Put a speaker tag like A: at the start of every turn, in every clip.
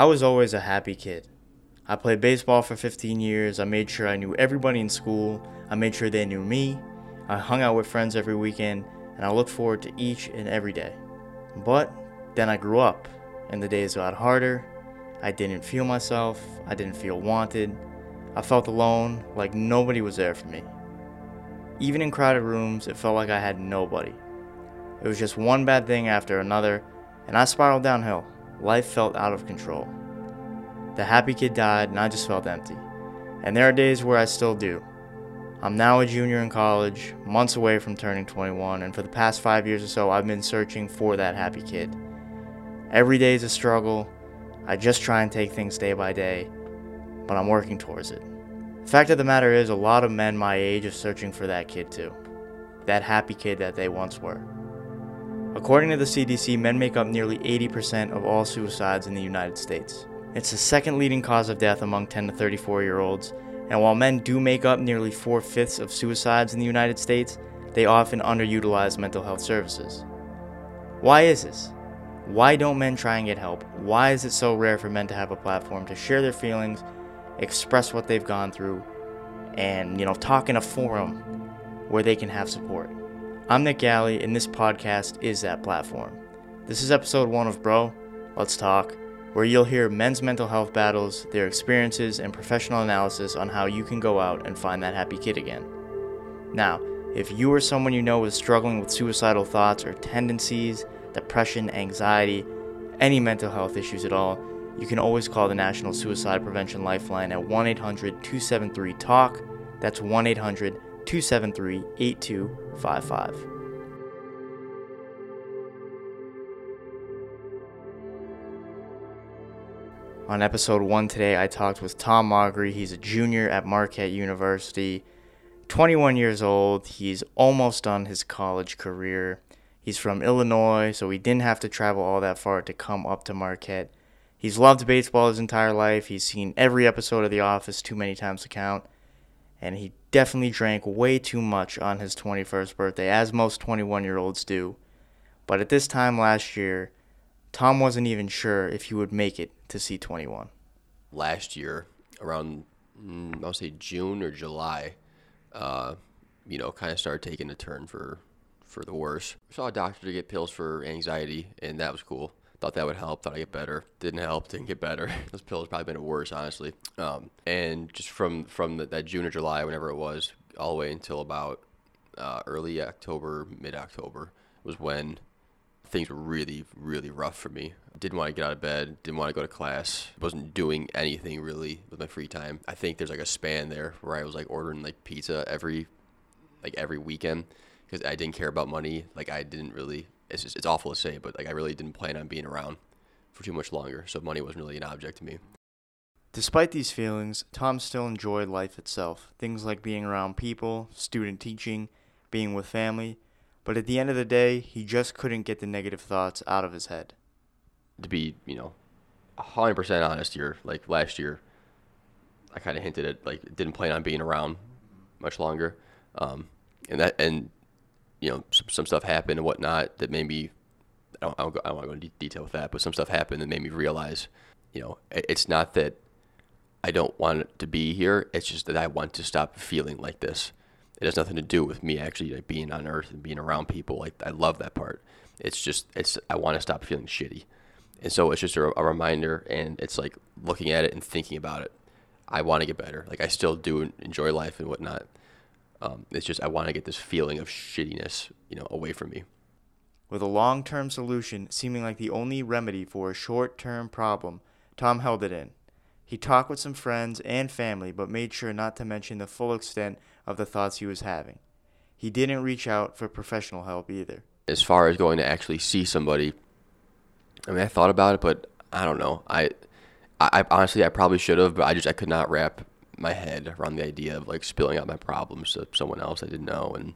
A: I was always a happy kid. I played baseball for 15 years. I made sure I knew everybody in school. I made sure they knew me. I hung out with friends every weekend, and I looked forward to each and every day. But then I grew up, and the days got harder. I didn't feel myself. I didn't feel wanted. I felt alone, like nobody was there for me. Even in crowded rooms, it felt like I had nobody. It was just one bad thing after another, and I spiraled downhill. Life felt out of control. The happy kid died, and I just felt empty. And there are days where I still do. I'm now a junior in college, months away from turning 21, and for the past five years or so, I've been searching for that happy kid. Every day is a struggle. I just try and take things day by day, but I'm working towards it. The fact of the matter is, a lot of men my age are searching for that kid too. That happy kid that they once were. According to the CDC, men make up nearly 80% of all suicides in the United States. It's the second leading cause of death among 10 to 34 year olds, and while men do make up nearly four fifths of suicides in the United States, they often underutilize mental health services. Why is this? Why don't men try and get help? Why is it so rare for men to have a platform to share their feelings, express what they've gone through, and, you know, talk in a forum where they can have support? I'm Nick Galley, and this podcast is that platform. This is episode one of Bro, Let's Talk, where you'll hear men's mental health battles, their experiences, and professional analysis on how you can go out and find that happy kid again. Now, if you or someone you know is struggling with suicidal thoughts or tendencies, depression, anxiety, any mental health issues at all, you can always call the National Suicide Prevention Lifeline at 1 800 273 TALK. That's 1 800 273 8255. On episode one today, I talked with Tom Maugery. He's a junior at Marquette University, 21 years old. He's almost done his college career. He's from Illinois, so he didn't have to travel all that far to come up to Marquette. He's loved baseball his entire life. He's seen every episode of The Office too many times to count. And he definitely drank way too much on his 21st birthday, as most 21 year olds do. But at this time last year, Tom wasn't even sure if he would make it to see 21.
B: Last year, around, mm, I'll say June or July, uh, you know, kind of started taking a turn for, for the worse. Saw a doctor to get pills for anxiety, and that was cool. Thought that would help. Thought I'd get better. Didn't help. Didn't get better. Those pills probably been worse, honestly. Um, and just from from the, that June or July, whenever it was, all the way until about uh, early October, mid October, was when things were really, really rough for me. Didn't want to get out of bed. Didn't want to go to class. Wasn't doing anything really with my free time. I think there's like a span there where I was like ordering like pizza every, like every weekend, because I didn't care about money. Like I didn't really it's just, it's awful to say, but like I really didn't plan on being around for too much longer. So money wasn't really an object to me.
A: Despite these feelings, Tom still enjoyed life itself. Things like being around people, student teaching, being with family. But at the end of the day, he just couldn't get the negative thoughts out of his head.
B: To be, you know, 100% honest here, like last year, I kind of hinted at like didn't plan on being around much longer. Um, and that and you know some, some stuff happened and whatnot that made me I don't, I don't, I don't want to go into detail with that, but some stuff happened that made me realize, you know, it's not that I don't want to be here. It's just that I want to stop feeling like this. It has nothing to do with me actually like being on Earth and being around people. Like I love that part. It's just it's I want to stop feeling shitty, and so it's just a, a reminder. And it's like looking at it and thinking about it. I want to get better. Like I still do enjoy life and whatnot. Um, it's just I want to get this feeling of shittiness, you know, away from me.
A: With a long term solution seeming like the only remedy for a short term problem, Tom held it in. He talked with some friends and family, but made sure not to mention the full extent of the thoughts he was having. He didn't reach out for professional help either.
B: As far as going to actually see somebody, I mean, I thought about it, but I don't know. I, I, I honestly, I probably should have, but I just I could not wrap my head around the idea of like spilling out my problems to someone else I didn't know. And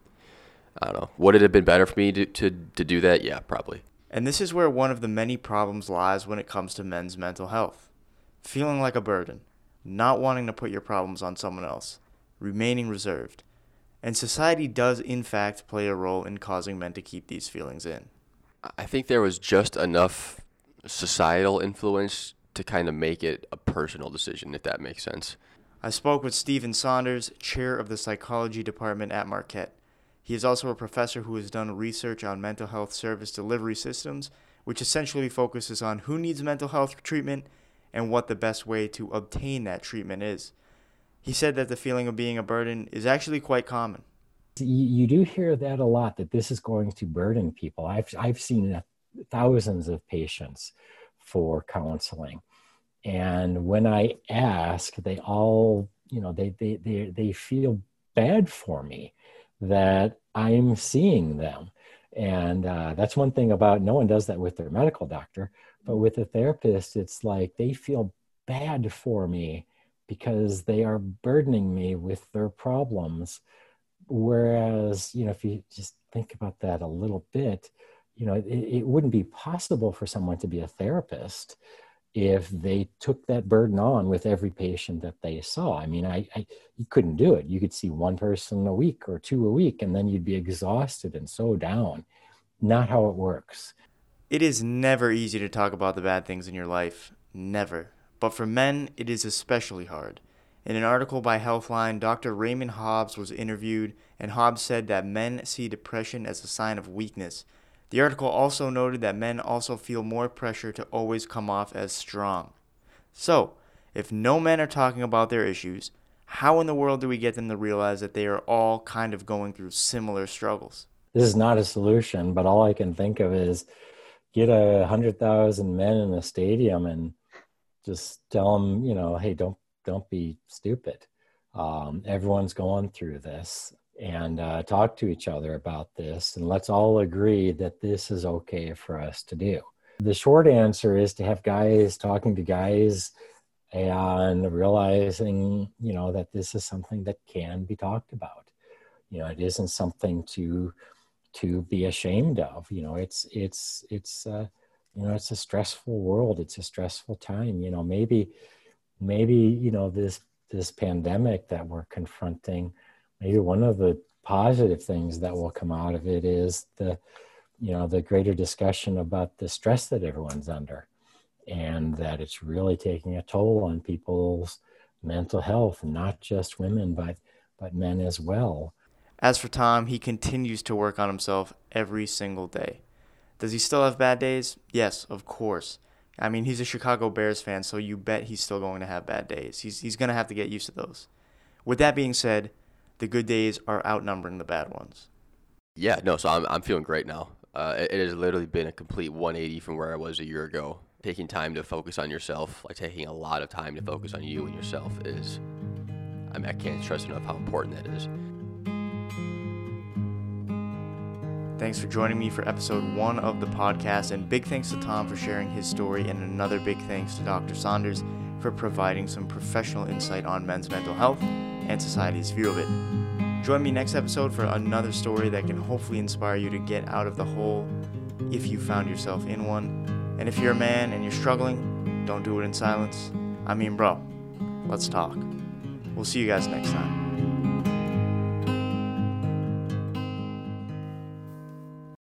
B: I don't know. Would it have been better for me to, to, to do that? Yeah, probably.
A: And this is where one of the many problems lies when it comes to men's mental health feeling like a burden, not wanting to put your problems on someone else, remaining reserved. And society does, in fact, play a role in causing men to keep these feelings in.
B: I think there was just enough societal influence to kind of make it a personal decision, if that makes sense.
A: I spoke with Stephen Saunders, chair of the psychology department at Marquette. He is also a professor who has done research on mental health service delivery systems, which essentially focuses on who needs mental health treatment and what the best way to obtain that treatment is. He said that the feeling of being a burden is actually quite common.
C: You, do hear that a lot that this is going to burden people. I've, I've seen thousands of patients for counseling. And when I ask, they all, you know, they, they, they, they feel bad for me that I'm seeing them. And uh, that's one thing about no one does that with their medical doctor, but with a therapist, it's like they feel bad for me because they are burdening me with their problems. Whereas, you know, if you just think about that a little bit, you know, it, it wouldn't be possible for someone to be a therapist if they took that burden on with every patient that they saw. I mean, I, I, you couldn't do it. You could see one person a week or two a week, and then you'd be exhausted and so down. Not how it works.
A: It is never easy to talk about the bad things in your life. Never. But for men, it is especially hard. In an article by Healthline, Dr. Raymond Hobbs was interviewed, and Hobbs said that men see depression as a sign of weakness the article also noted that men also feel more pressure to always come off as strong. So, if no men are talking about their issues, how in the world do we get them to realize that they are all kind of going through similar struggles?
C: This is not a solution, but all I can think of is get a hundred thousand men in a stadium and just tell them, you know, hey, don't don't be stupid. Um, everyone's going through this and uh, talk to each other about this and let's all agree that this is okay for us to do. The short answer is to have guys talking to guys and realizing you know that this is something that can be talked about. You know it isn't something to to be ashamed of. You know it's it's it's uh, you know it's a stressful world. It's a stressful time. You know maybe maybe you know this this pandemic that we're confronting maybe one of the positive things that will come out of it is the you know the greater discussion about the stress that everyone's under and that it's really taking a toll on people's mental health not just women but but men as well.
A: As for tom he continues to work on himself every single day. Does he still have bad days? Yes of course. I mean he's a chicago bears fan so you bet he's still going to have bad days. He's, he's going to have to get used to those. With that being said the good days are outnumbering the bad ones.
B: Yeah, no, so I'm, I'm feeling great now. Uh, it, it, has literally been a complete 180 from where I was a year ago. Taking time to focus on yourself, like taking a lot of time to focus on you and yourself, is, I mean, I can't stress enough how important that is.
A: Thanks for joining me for episode one of the podcast, and big thanks to Tom for sharing his story, and another big thanks to Dr. Saunders for providing some professional insight on men's mental health and society's view of it. Join me next episode for another story that can hopefully inspire you to get out of the hole if you found yourself in one. And if you're a man and you're struggling, don't do it in silence. I mean, bro, let's talk. We'll see you guys next time.